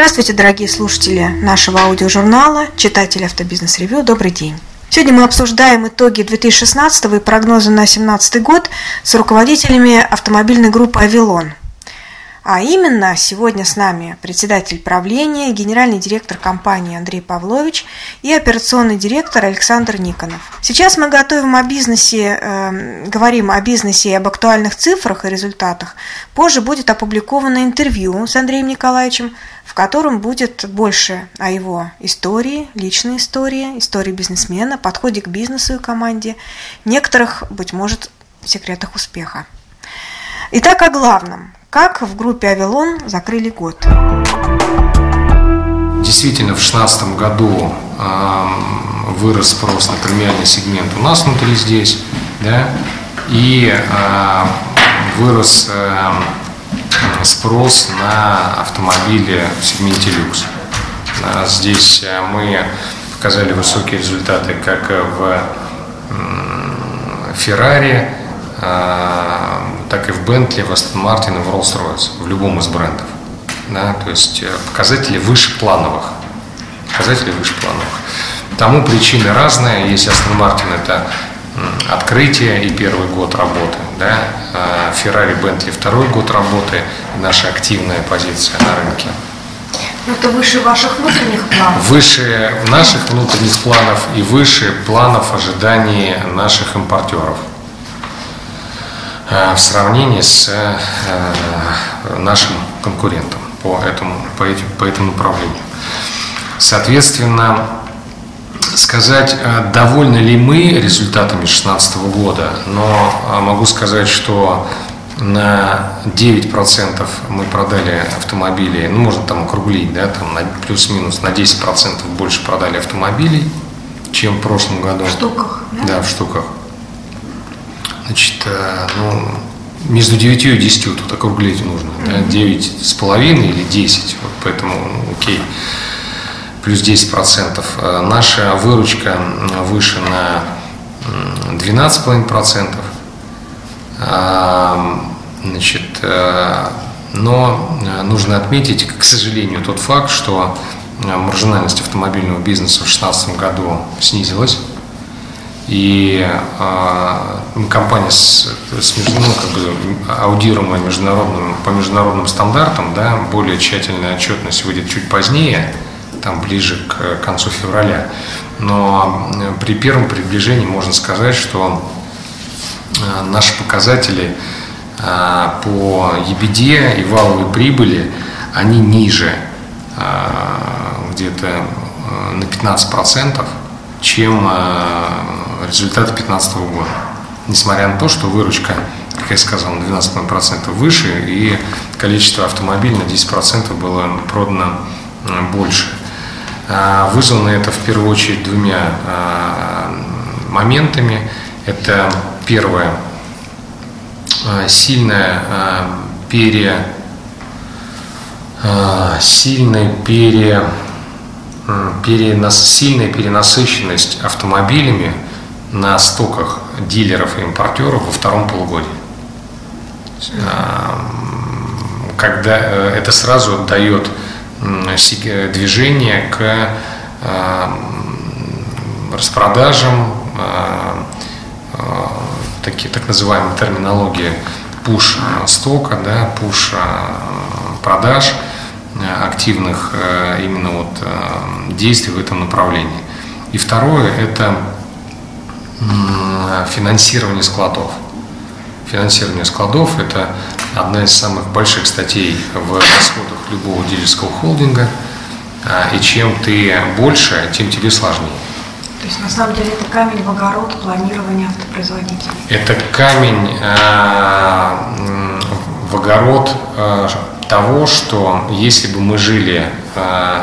Здравствуйте, дорогие слушатели нашего аудиожурнала, читатели Автобизнес Ревью. Добрый день. Сегодня мы обсуждаем итоги 2016 и прогнозы на 2017 год с руководителями автомобильной группы «Авилон». А именно, сегодня с нами председатель правления, генеральный директор компании Андрей Павлович и операционный директор Александр Никонов. Сейчас мы готовим о бизнесе, э, говорим о бизнесе и об актуальных цифрах и результатах. Позже будет опубликовано интервью с Андреем Николаевичем, в котором будет больше о его истории, личной истории, истории бизнесмена, подходе к бизнесу и команде, некоторых, быть может, секретах успеха. Итак, о главном – как в группе «Авилон» закрыли год? Действительно, в 2016 году э, вырос спрос на премиальный сегмент у нас внутри здесь, да, и э, вырос э, спрос на автомобили в сегменте люкс. А здесь мы показали высокие результаты как в Феррари, так и в Бентли, в Астон Мартин и в Роллс-Ройс, в любом из брендов. Да, то есть э, показатели выше плановых. Показатели выше плановых. Тому причины разные. Если Астон Мартин это открытие и первый год работы, да, Феррари, Бентли второй год работы, наша активная позиция на рынке. Но это выше ваших внутренних планов? Выше наших внутренних планов и выше планов ожиданий наших импортеров. Э, в сравнении с э, нашим конкурентом по этому, по, этим, по этому направлению. Соответственно, сказать, э, довольны ли мы результатами 2016 года, но могу сказать, что на 9% мы продали автомобилей, ну, можно там округлить, да, там на плюс-минус на 10% больше продали автомобилей, чем в прошлом году. В штуках, да? Да, в штуках. Значит, э, ну, между 9 и 10 тут округлить нужно. Да? 9 с половиной или 10. Вот поэтому, ну, окей, плюс 10 процентов. Э, наша выручка выше на 12,5 процентов. Значит, э, но нужно отметить, к сожалению, тот факт, что маржинальность автомобильного бизнеса в 2016 году снизилась и э, компания с, с ну, как бы аудируемая международным, по международным стандартам, да, более тщательная отчетность выйдет чуть позднее, там ближе к концу февраля. Но при первом приближении можно сказать, что э, наши показатели э, по EBD и валовой прибыли, они ниже э, где-то э, на 15%, чем э, результаты 2015 года. Несмотря на то, что выручка, как я сказал, на 12% выше и количество автомобилей на 10% было продано э, больше. А, вызвано это в первую очередь двумя а, моментами. Это первое, сильная пере, сильная пере, перенас, сильная перенасыщенность автомобилями – на стоках дилеров и импортеров во втором полугодии. Когда э, это сразу дает движение к распродажам, такие, так называемые терминологии пуш стока, да, пуш продаж, активных э, именно вот действий в этом направлении. И второе – это финансирование складов. Финансирование складов – это одна из самых больших статей в расходах любого дилерского холдинга. А, и чем ты больше, тем тебе сложнее. То есть на самом деле это камень в огород планирования автопроизводителей? Это камень э, в огород э, того, что если бы мы жили, э,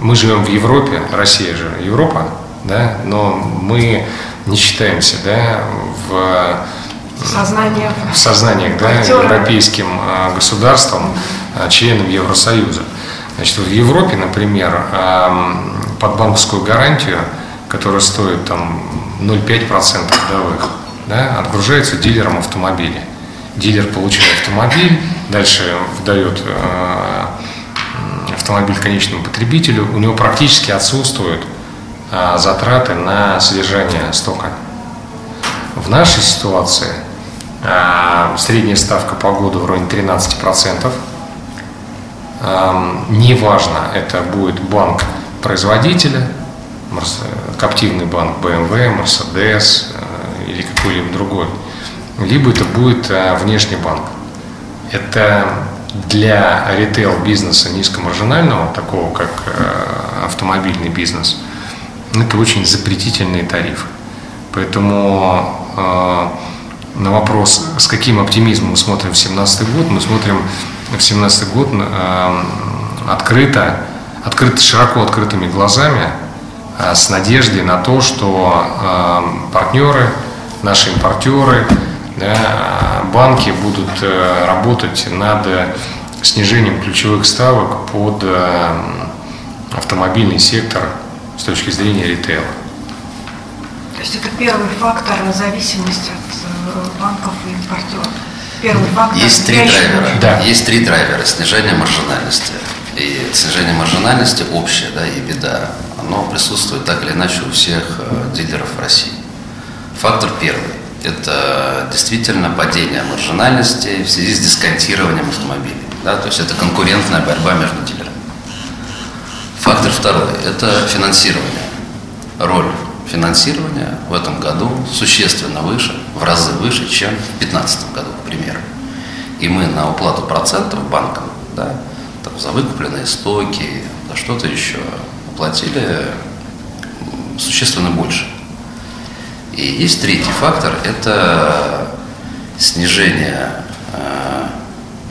мы живем в Европе, Россия же Европа, да, но мы не считаемся да, в, Сознание. в сознаниях да, европейским а, государством, а, членом Евросоюза. Значит, в Европе, например, под банковскую гарантию, которая стоит там 0,5% годовых, да, отгружается дилером автомобиля. Дилер получает автомобиль, дальше вдает э, автомобиль конечному потребителю, у него практически отсутствуют а, затраты на содержание стока. В нашей ситуации а, средняя ставка по году в районе 13%. А, неважно, это будет банк производителя, коптивный банк BMW, Mercedes э, или какой-либо другой, либо это будет э, внешний банк. Это для ритейл-бизнеса низкомаржинального, такого как э, автомобильный бизнес, это очень запретительные тарифы. Поэтому э, на вопрос, с каким оптимизмом мы смотрим в 2017 год, мы смотрим в 2017 год э, открыто, открыто, широко открытыми глазами, с надеждой на то, что партнеры, наши импортеры, да, банки будут э, работать над снижением ключевых ставок под э, автомобильный сектор с точки зрения ритейла. То есть это первый фактор зависимости от э, банков и импортеров. Первый фактор. Есть три драйвера. Да. Есть три драйвера. Снижение маржинальности. И снижение маржинальности общее, да, и беда, оно присутствует так или иначе у всех дилеров в России. Фактор первый это действительно падение маржинальности в связи с дисконтированием автомобилей. Да, то есть это конкурентная борьба между дилерами. Фактор второй – это финансирование. Роль финансирования в этом году существенно выше, в разы выше, чем в 2015 году, к примеру. И мы на уплату процентов банкам, да, там, за выкупленные стоки, за что-то еще, уплатили существенно больше – и есть третий фактор – это снижение э,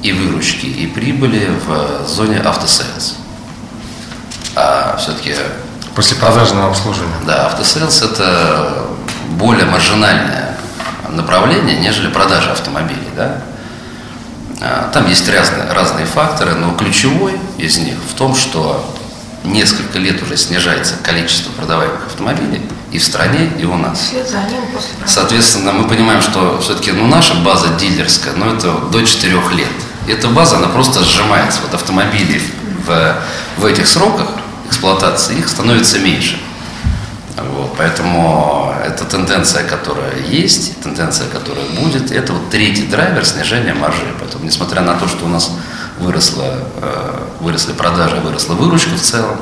и выручки, и прибыли в зоне автосейлс. А все-таки… После продажного обслуживания. Да, автосейлс – это более маржинальное направление, нежели продажа автомобилей. Да? А, там есть разные, разные факторы, но ключевой из них в том, что несколько лет уже снижается количество продаваемых автомобилей и в стране, и у нас. Соответственно, мы понимаем, что все-таки ну, наша база дилерская, ну это до 4 лет. Эта база, она просто сжимается. Вот автомобили в, в этих сроках эксплуатации, их становится меньше. Вот, поэтому это тенденция, которая есть, тенденция, которая будет. Это вот третий драйвер снижения маржи. Поэтому, несмотря на то, что у нас выросла, э, выросли продажи, выросла выручка в целом.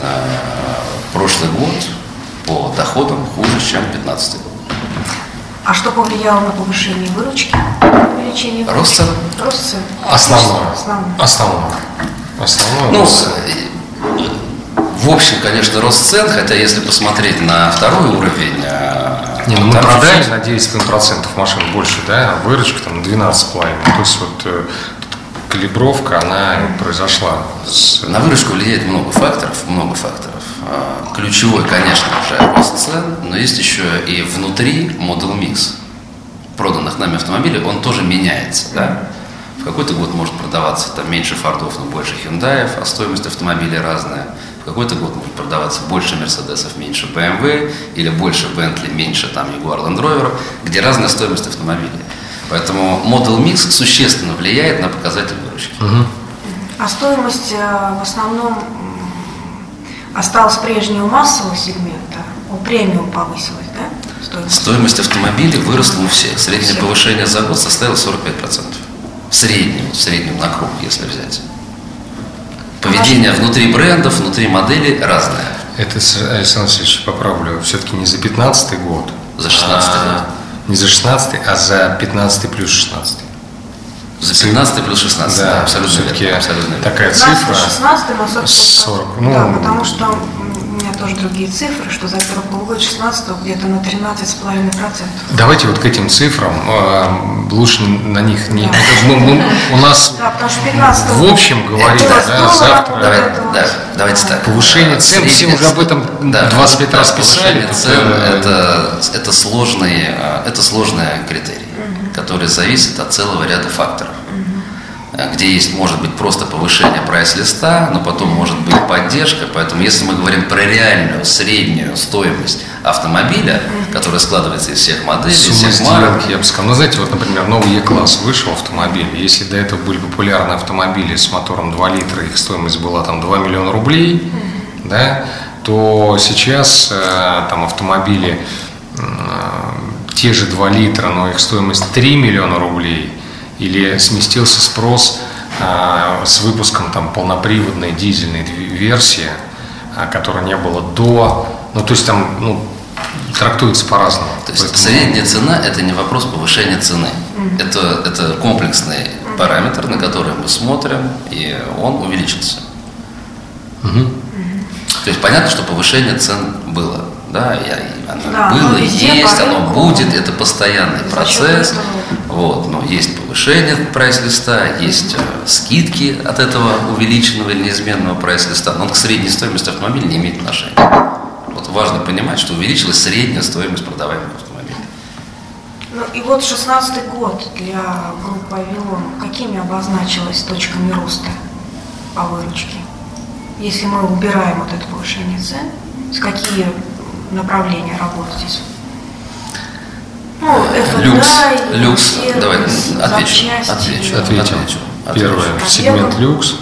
Э, прошлый год по доходам хуже, чем 2015 год. А что повлияло на повышение выручки? Увеличение выручки? Рост цен. Рост цен. Основное. Основное. Основное. Основное ну, в общем, конечно, рост цен, хотя если посмотреть на второй уровень... Э, Не, ну мы продали чуть... на 9,5% машин больше, да, а выручка там 12,5%. То есть вот калибровка, она произошла. С... На выручку влияет много факторов, много факторов. А, ключевой, конечно же, рост цен, но есть еще и внутри Model Mix проданных нами автомобилей, он тоже меняется. Да? В какой-то год может продаваться там меньше фордов, но больше хендаев, а стоимость автомобиля разная. В какой-то год может продаваться больше Мерседесов, меньше BMW, или больше Bentley, меньше там Jaguar Land Rover, где разная стоимость автомобиля. Поэтому Model Mix существенно влияет на показатель выручки. Угу. А стоимость э, в основном осталась прежней у массового сегмента, у премиум повысилась, да? Стоимость, стоимость автомобилей выросла у всех. Среднее всех. повышение за год составило 45%. В среднем, в среднем на круг, если взять. Поведение а внутри брендов, внутри моделей разное. Это, Александр Васильевич, поправлю, все-таки не за 15 год. За 16 а, не за 16, а за 15 плюс 16. За 15 плюс 16, да, да абсолютно верно. Абсолютно такая 15, цифра. 16 на 40. 40 ну, да, потому что тоже другие цифры, что за первый полгода 16 где-то на 13,5%. Давайте вот к этим цифрам, э, лучше на них не... Да. Мы, мы, у нас да, потому что 15 в общем говорили, да, завтра... Давай, да, давайте так. Повышение цен, все уже об этом да, 25 да, раз писали. Цен, это, это, сложный, э, это сложный критерий который зависит от целого ряда факторов. Э, где есть, может быть, просто повышение прайс-листа, но потом может быть поддержка. Поэтому если мы говорим про реальную среднюю стоимость автомобиля, которая складывается из всех моделей, Сумма всех марок. Я бы сказал, ну, знаете, вот, например, новый E-класс вышел автомобиль. Если до этого были популярны автомобили с мотором 2 литра, их стоимость была там 2 миллиона рублей, да, то сейчас э, там автомобили э, те же 2 литра, но их стоимость 3 миллиона рублей – или сместился спрос а, с выпуском там полноприводной дизельной версии, а, которой не было до, ну то есть там ну, трактуется по-разному. То есть Поэтому... средняя цена это не вопрос повышения цены, mm-hmm. это это комплексный параметр, на который мы смотрим, и он увеличился. Mm-hmm. То есть понятно, что повышение цен было да, и оно да, было, есть, оно будет, это постоянный процесс, вот, но есть повышение прайс-листа, есть э, скидки от этого увеличенного или неизменного прайс-листа, но он к средней стоимости автомобиля не имеет отношения. Вот важно понимать, что увеличилась средняя стоимость продаваемых автомобилей. Ну и вот 16 год для группы «Авилон» какими обозначилась точками роста по выручке? Если мы убираем вот это повышение цен, с какие направления работы здесь? Люкс, люкс, давай отвечу, отвечу, отвечу. отвечу. Первое, сегмент люкс.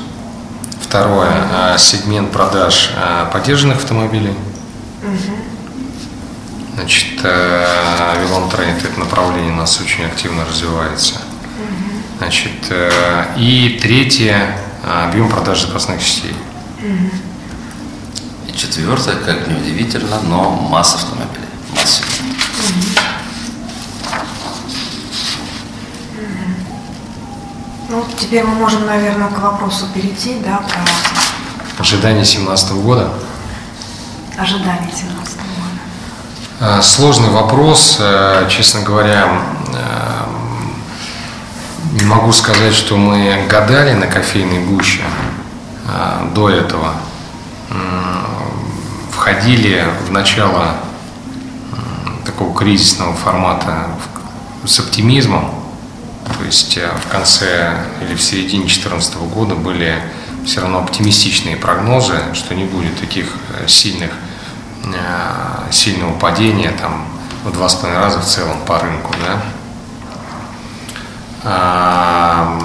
Второе, а, сегмент продаж а, поддержанных автомобилей. Значит, Авилон Трейд это направление у нас очень активно развивается. Значит, э, и третье, объем продаж запасных частей. И четвертое, как ни удивительно, но масса автомобилей. Масса. Ну, теперь мы можем, наверное, к вопросу перейти, да, про... Ожидание 17 года. Ожидание 17 года. А, сложный вопрос, э, честно говоря, э, не могу сказать, что мы гадали на кофейной гуще э, до этого. Входили в начало такого кризисного формата с оптимизмом, то есть э, в конце или в середине 2014 года были все равно оптимистичные прогнозы, что не будет таких э, сильных, э, сильного падения там, в два с половиной раза в целом по рынку. Да? А,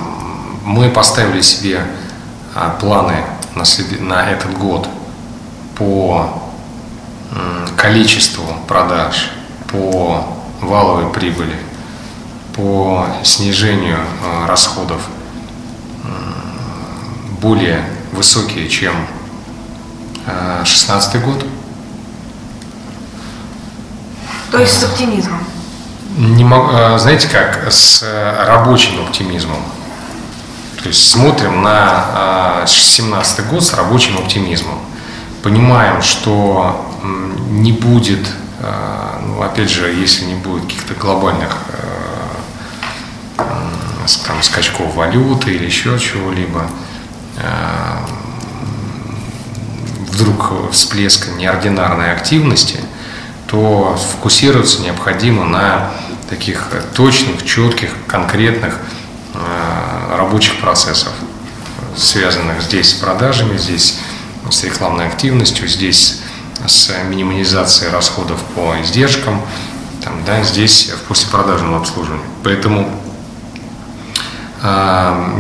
мы поставили себе планы на, след... на этот год по количеству продаж, по валовой прибыли, по снижению э, расходов более высокие, чем 2016 э, год. То есть с оптимизмом? Не могу, э, знаете как, с рабочим оптимизмом. То есть смотрим на 2017 год с рабочим оптимизмом. Понимаем, что не будет, ну, опять же, если не будет каких-то глобальных там, скачков валюты или еще чего-либо, э, вдруг всплеска неординарной активности, то фокусироваться необходимо на таких точных, четких, конкретных э, рабочих процессов, связанных здесь с продажами, здесь с рекламной активностью, здесь с минимализацией расходов по издержкам, там, да, здесь в послепродажном обслуживании. Поэтому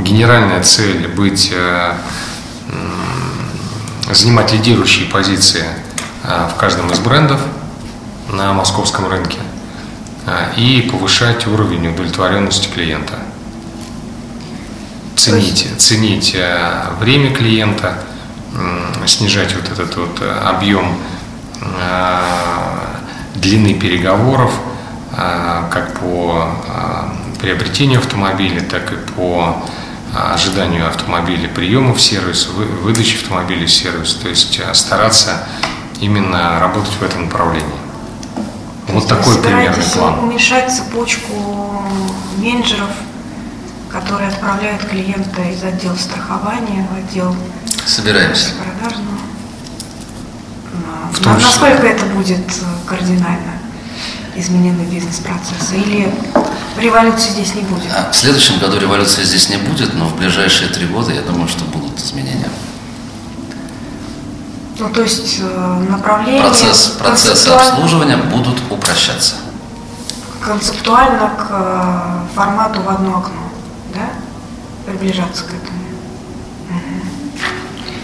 генеральная цель быть, э, занимать лидирующие позиции э, в каждом из брендов на московском рынке э, и повышать уровень удовлетворенности клиента. Ценить, ценить время клиента, снижать вот этот вот объем длины переговоров, как по приобретению автомобиля, так и по а, ожиданию автомобиля, приема в сервис, выдачи автомобиля в сервис. То есть а, стараться именно работать в этом направлении. Вот такой примерный план. уменьшать цепочку менеджеров, которые отправляют клиента из отдела страхования в отдел Собираемся. продажного. В том Насколько это будет э, кардинально изменены бизнес-процессы? Или революции здесь не будет? А, в следующем году революции здесь не будет, но в ближайшие три года я думаю, что будут изменения. Ну, то есть э, направление... Процесс, процессы обслуживания будут упрощаться. Концептуально к э, формату в одно окно, да? Приближаться к этому.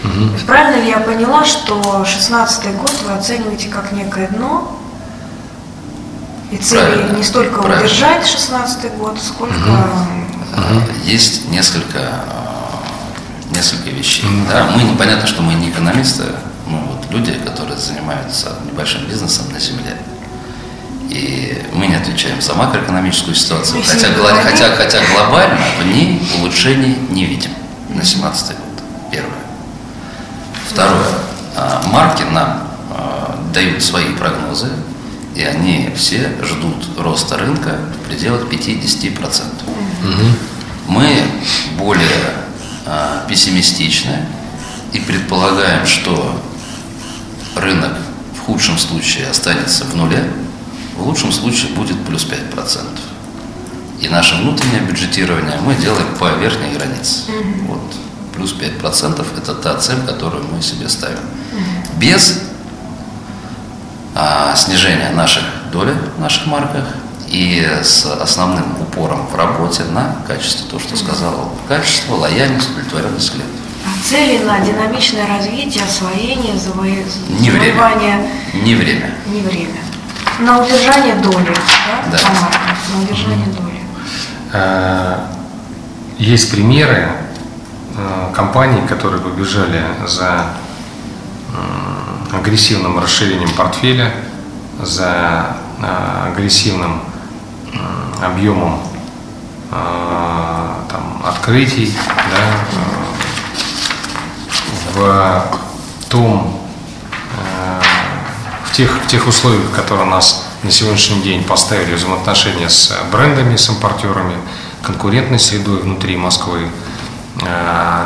Угу. Угу. Правильно ли я поняла, что 16 год вы оцениваете как некое дно, и цели не столько правильно. удержать 16 год, сколько... Угу. Есть несколько, несколько вещей. Угу. Да, мы, непонятно, что мы не экономисты, мы вот люди, которые занимаются небольшим бизнесом на земле. И мы не отвечаем за макроэкономическую ситуацию, хотя, хотя, хотя глобально в ней улучшений не видим на 17 год. Первое. Второе. А, марки нам а, дают свои прогнозы, и они все ждут роста рынка в пределах 50%. Угу. Мы более а, пессимистичны и предполагаем, что рынок в худшем случае останется в нуле, в лучшем случае будет плюс 5%. И наше внутреннее бюджетирование мы делаем по верхней границе. Угу. Вот. Плюс 5% это та цель, которую мы себе ставим. Угу. Без а, снижения наших доли в наших марках и с основным упором в работе на качество, то, что сказал, качество, лояльность, удовлетворенность клиентов. А цели на динамичное развитие, освоение, завоевание... Не время. Не время. Не время. На удержание доли, да? Да. На удержание доли. А, есть примеры компаний, которые побежали за агрессивным расширением портфеля, за а, агрессивным объемом там, открытий, да, в том, в тех, в тех условиях, которые нас на сегодняшний день поставили взаимоотношения с брендами, с импортерами, конкурентной средой внутри Москвы,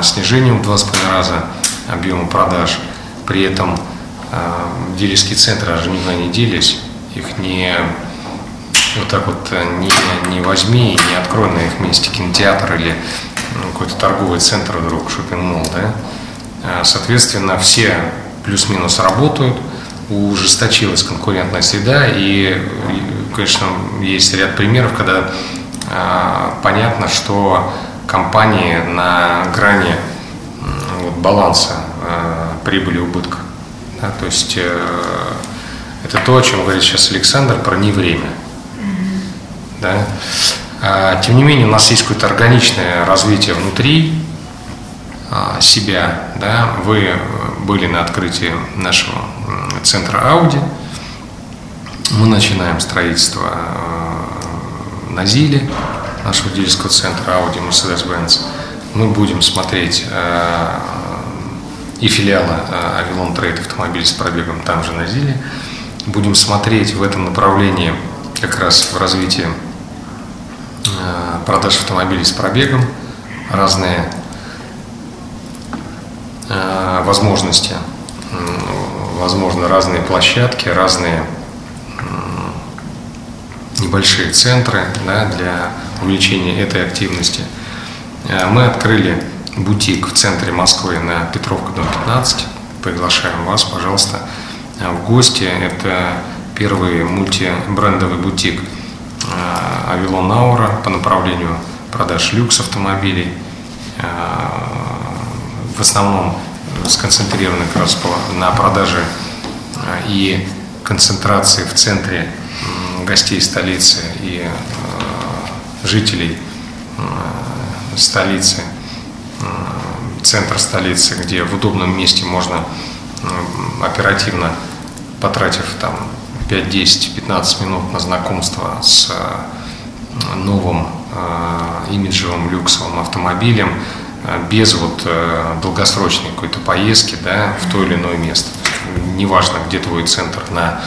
снижением в 2,5 раза объема продаж, при этом дилерские центры аж никуда не делись, их не вот так вот не, не возьми и не открой на их месте кинотеатр или ну, какой-то торговый центр вдруг, шопинг-молл, да, а, соответственно, все плюс-минус работают, ужесточилась конкурентная среда, и, конечно, есть ряд примеров, когда э, понятно, что компании на грани вот, баланса э, прибыли убытка. Да, то есть э, это то, о чем говорит сейчас Александр, про не время. Да? А, тем не менее, у нас есть какое-то органичное развитие внутри, а, себя. Да? Вы были на открытии нашего центра Audi. Мы начинаем строительство э, на Зиле, нашего дилерского центра Audi Mercedes-Benz. Мы будем смотреть э, и филиала Avalon Trade автомобиль с пробегом там же на Зиле. Будем смотреть в этом направлении как раз в развитии э, продаж автомобилей с пробегом, разные Э, возможности, возможно, разные площадки, разные небольшие центры да, для увеличения этой активности. Э, мы открыли бутик в центре Москвы на Петровка, дом 15. Приглашаем вас, пожалуйста, э, в гости. Это первый мультибрендовый бутик Авилон Аура по направлению продаж люкс автомобилей в основном сконцентрированы как раз на продаже и концентрации в центре гостей столицы и жителей столицы, центр столицы, где в удобном месте можно оперативно, потратив там 5, 10, 15 минут на знакомство с новым имиджевым люксовым автомобилем, Э, без вот э, долгосрочной какой-то поездки да, в то или иное место. Неважно, где твой центр, на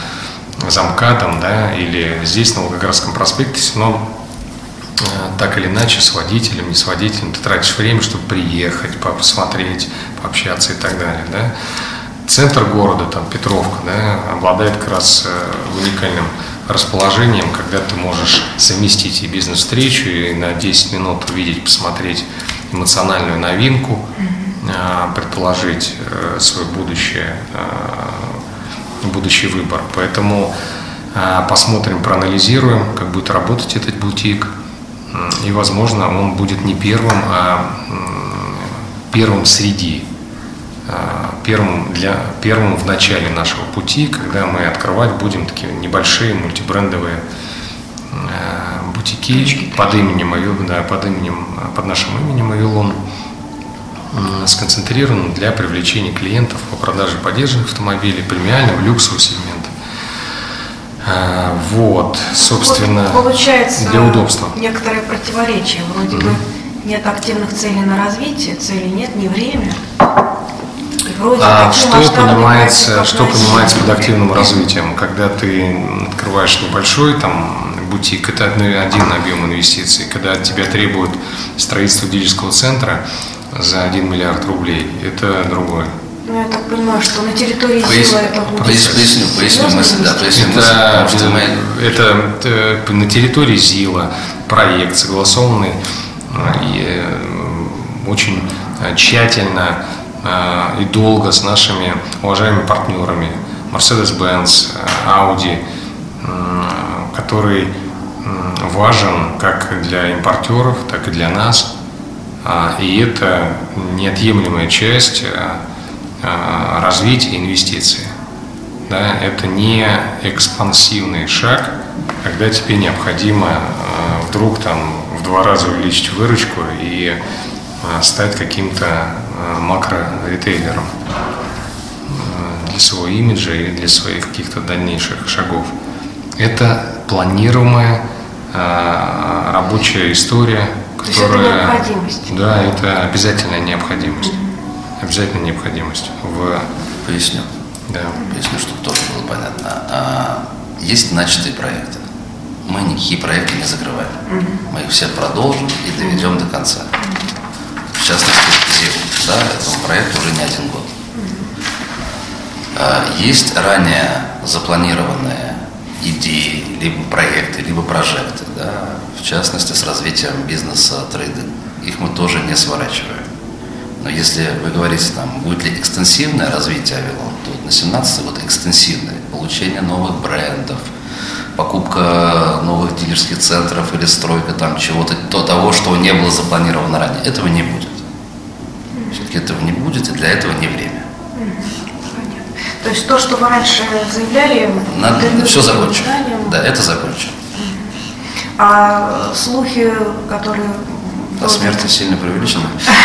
замкадом да, или здесь, на Волгоградском проспекте, но так или иначе с водителем, не с водителем, ты тратишь время, чтобы приехать, посмотреть, пообщаться и так далее. Да. Центр города, там Петровка, да, обладает как раз уникальным расположением, когда ты можешь совместить и бизнес-встречу, и на 10 минут увидеть, посмотреть эмоциональную новинку, mm-hmm. предположить э, свое будущее, э, будущий выбор. Поэтому посмотрим, проанализируем, как будет работать этот бутик. И, возможно, он будет не первым, а первым среди первым, для, первым в начале нашего пути, когда мы открывать будем такие небольшие мультибрендовые э, бутики Точки. под именем, да, под именем, под нашим именем Авилон, сконцентрирован для привлечения клиентов по продаже поддержанных автомобилей, премиального люксового сегмента. Э, вот, собственно, вот, получается для удобства. Некоторые противоречия, вроде mm-hmm. бы нет активных целей на развитие, цели нет, не время. Вроде а что понимается, что понимается под активным развитием? Когда ты открываешь небольшой там бутик, это один объем инвестиций. Когда от тебя требуют строительство дилерского центра за 1 миллиард рублей, это другое. Ну, я так понимаю, что на территории Пояс... Зила это будет... Поясню, поясню мысль, да, поясню это, мысль, что мы... это, это на территории ЗИЛа проект согласованный и э, очень тщательно Э, и долго с нашими уважаемыми партнерами Mercedes-Benz, э, Audi, который важен как для импортеров, так и для нас. И это неотъемлемая часть э, развития инвестиций. Да, это не экспансивный шаг, когда тебе необходимо вдруг там в два раза увеличить выручку и стать каким-то макро-ритейлером для своего имиджа или для своих каких-то дальнейших шагов. Это планируемая рабочая история, которая... это необходимость. Да, это обязательная необходимость. Обязательная необходимость. В... Поясню. Да. Поясню, чтобы тоже было понятно. А, есть начатые проекты. Мы никакие проекты не закрываем. Mm-hmm. Мы их все продолжим и доведем mm-hmm. до конца. В частности, ЗИЛ да, этому проекту уже не один год. А, есть ранее запланированные идеи, либо проекты, либо прожекты, да, в частности с развитием бизнеса трейдинг. Их мы тоже не сворачиваем. Но если вы говорите, там, будет ли экстенсивное развитие Авилон, то на 17 год экстенсивное. Получение новых брендов, покупка новых дилерских центров или стройка там чего-то, то того, что не было запланировано ранее. Этого не будет. Все-таки этого не будет, и для этого не время. То есть то, что вы раньше заявляли... Надо, все закончено. Да, это закончено. А слухи, которые... О смерти сильно преувеличены?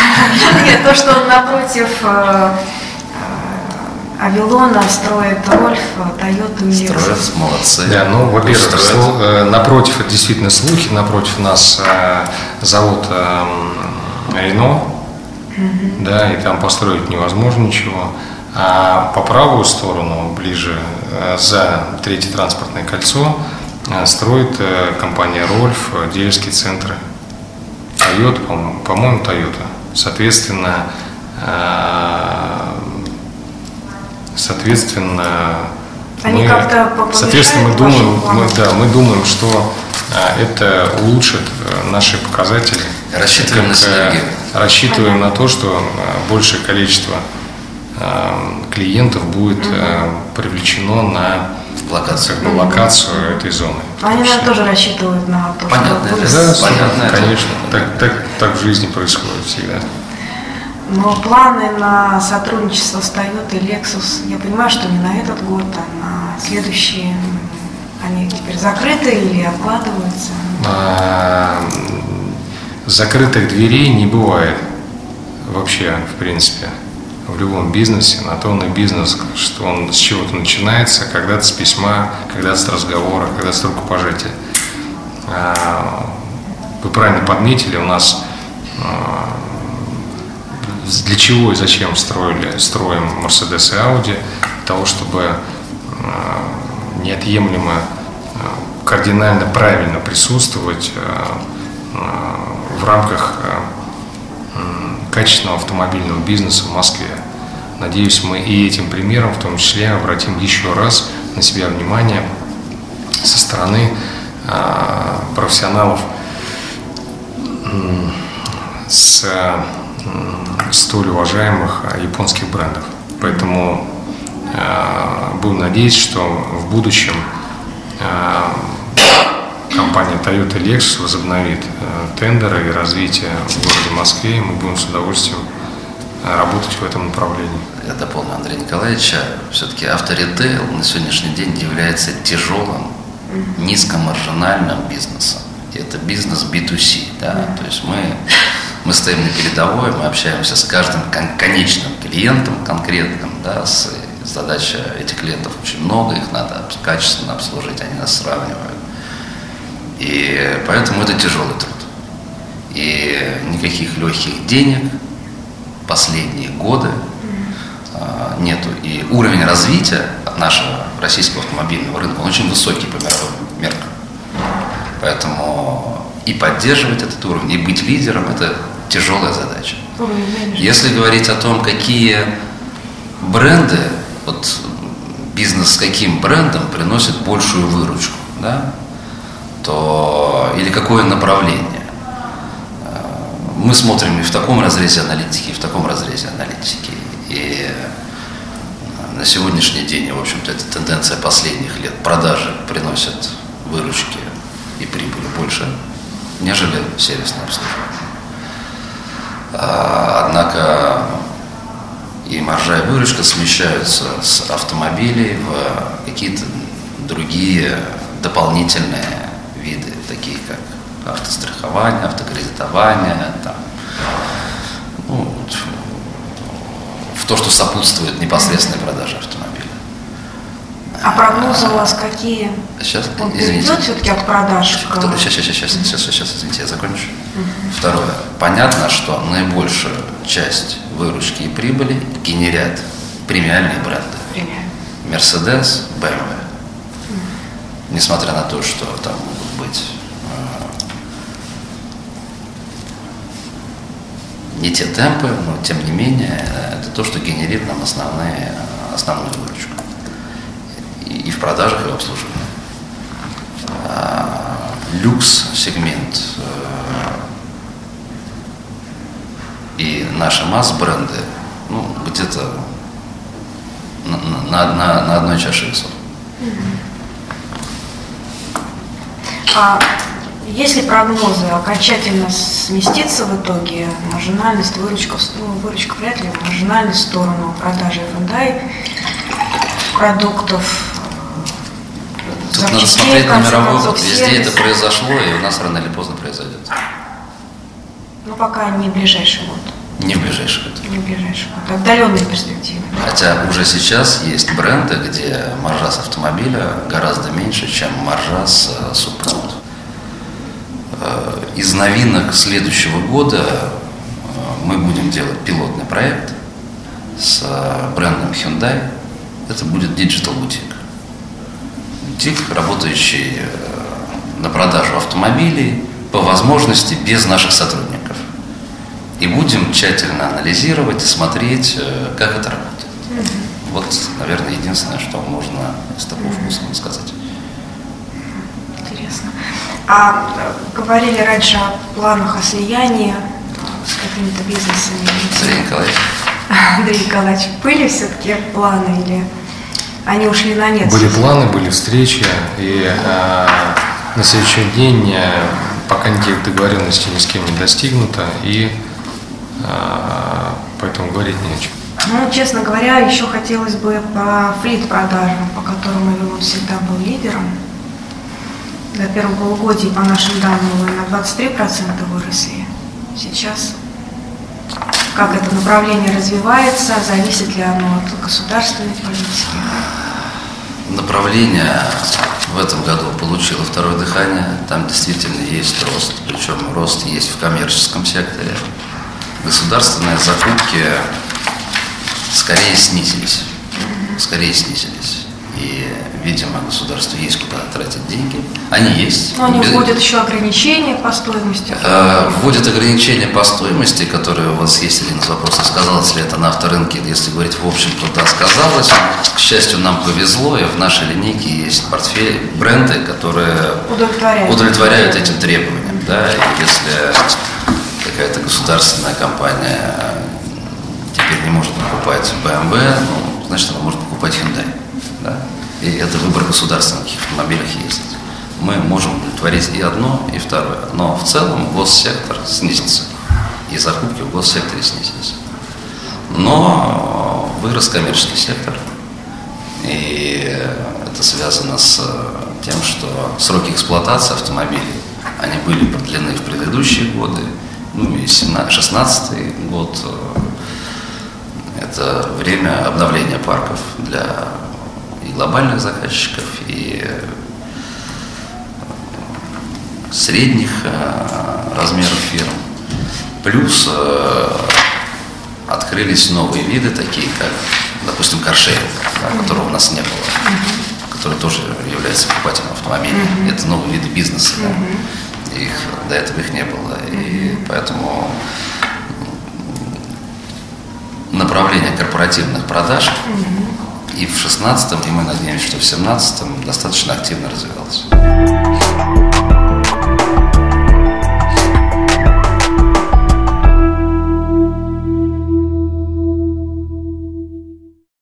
Нет, то, что он напротив э, э, Авилона строит Рольф, Тойоту и Строят, молодцы. Да, ну, во-первых, э, напротив, это действительно слухи, напротив нас завод Рено, угу. да, и там построить невозможно ничего. А по правую сторону, ближе э, за третье транспортное кольцо, э, строит э, компания Рольф дилерские центры. Toyota, по-моему, Toyota. Соответственно, соответственно, Они мы, соответственно, мы думаем, мы, да, мы думаем, что это улучшит наши показатели. Рассчитываем как, на синергию рассчитываем на то, что э, большее количество э, клиентов будет угу. привлечено на локацию, как бы, локацию этой зоны. Они наверное, тоже рассчитывают на то, Понятно, что да, понятно, конечно. Так, так, так в жизни происходит всегда. Но планы на сотрудничество с Toyota и Lexus, я понимаю, что не на этот год, а на следующие, они теперь закрыты или откладываются? А, закрытых дверей не бывает вообще, в принципе, в любом бизнесе. На то он и бизнес, что он с чего-то начинается, когда-то с письма, когда-то с разговора, когда-то с рукопожатия. А, вы правильно подметили, у нас а, для чего и зачем строили, строим Mercedes и Audi, для того, чтобы а, неотъемлемо кардинально правильно присутствовать в рамках качественного автомобильного бизнеса в Москве. Надеюсь, мы и этим примером в том числе обратим еще раз на себя внимание со стороны профессионалов с столь уважаемых японских брендов. Поэтому будем надеяться, что в будущем компания Toyota Lexus возобновит тендеры и развитие в городе Москве, и мы будем с удовольствием работать в этом направлении. Я дополню Андрея Николаевича. Все-таки авторитейл на сегодняшний день является тяжелым, низкомаржинальным бизнесом. И это бизнес B2C. Да? То есть мы, мы стоим на передовой, мы общаемся с каждым кон- конечным клиентом конкретным. Да, с, задача этих клиентов очень много, их надо качественно обслужить, они нас сравнивают. И поэтому это тяжелый труд. И никаких легких денег – последние годы а, нету. И уровень развития нашего российского автомобильного рынка, он очень высокий по мировым меркам. Поэтому и поддерживать этот уровень, и быть лидером – это тяжелая задача. Если говорить о том, какие бренды, вот бизнес с каким брендом приносит большую выручку, да, то или какое направление, мы смотрим и в таком разрезе аналитики, и в таком разрезе аналитики. И э, на сегодняшний день, в общем-то, это тенденция последних лет. Продажи приносят выручки и прибыли больше, нежели сервисное обслуживание. А, однако и маржа и выручка смещаются с автомобилей в какие-то другие дополнительные виды, такие как автострахование, автокредитование, там, ну, в то, что сопутствует непосредственной продаже автомобиля. А прогнозы у вас какие? Сейчас, Он извините. идет все-таки от продаж? Кто, сейчас, сейчас, сейчас, сейчас, сейчас, сейчас, извините, я закончу. Угу. Второе. Понятно, что наибольшую часть выручки и прибыли генерят премиальные бренды. Премиальные. Mercedes, BMW. Угу. Несмотря на то, что там могут быть не те темпы, но тем не менее это то, что генерит нам основные, основную выручку. И, и в продажах, и в обслуживании. А, люкс сегмент э, и наши масс-бренды ну, где-то на, на, на, на одной чаше весов. А если прогнозы окончательно сместиться в итоге, маржинальность, выручка, ну, выручка вряд ли, маржинальность в сторону продажи Hyundai продуктов, Тут надо смотреть на мировой опыт. Везде это произошло, и у нас рано или поздно произойдет. Ну, пока не в ближайший год. Не в ближайший год. Не в ближайший год. Отдаленные перспективы. Хотя уже сейчас есть бренды, где маржа с автомобиля гораздо меньше, чем маржа с э, субпродукта. Э, из новинок следующего года э, мы будем делать пилотный проект с э, брендом Hyundai. Это будет Digital Boutique. Бутик, работающий на продажу автомобилей, по возможности без наших сотрудников. И будем тщательно анализировать и смотреть, как это работает. Вот, наверное, единственное, что можно с такого вкуса сказать. Интересно. А говорили раньше о планах о слиянии с какими-то бизнесами. Андрей Николаевич. Андрей Николаевич, были все-таки планы или они ушли на нет? Были планы, были встречи, и э, на следующий день э, пока никаких договоренностей ни с кем не достигнуто, и э, поэтому говорить не о чем. Ну, честно говоря, еще хотелось бы по флит-продажам, по которым Авилон всегда был лидером до первого полугодия, по нашим данным, мы на 23% выросли. Сейчас как это направление развивается, зависит ли оно от государственной политики? Направление в этом году получило второе дыхание. Там действительно есть рост, причем рост есть в коммерческом секторе. Государственные закупки скорее снизились. Скорее снизились. И видимо, государству есть куда тратить деньги. Они есть. Но они вводят еще ограничения по стоимости. Э, вводят ограничения по стоимости, которые у вас есть один из вопросов, сказалось ли это на авторынке. Если говорить в общем, то да, сказалось. К счастью, нам повезло, и в нашей линейке есть портфель, бренды, которые удовлетворяют, удовлетворяют этим требованиям. Да? И если какая-то государственная компания теперь не может покупать BMW, ну, значит, она может покупать Hyundai. Да? И это выбор государственных автомобилях есть. Мы можем удовлетворить и одно, и второе. Но в целом госсектор снизился. И закупки в госсекторе снизились. Но вырос коммерческий сектор. И это связано с тем, что сроки эксплуатации автомобилей, они были продлены в предыдущие годы, ну и 16 год, это время обновления парков для глобальных заказчиков, и средних э, размеров фирм. Плюс э, открылись новые виды, такие как, допустим, каршеринг, да, которого у нас не было, который тоже является покупателем автомобилей. Это новые виды бизнеса. Да. Их, до этого их не было. И поэтому направление корпоративных продаж и в 16 и мы надеемся, что в 17 достаточно активно развивался.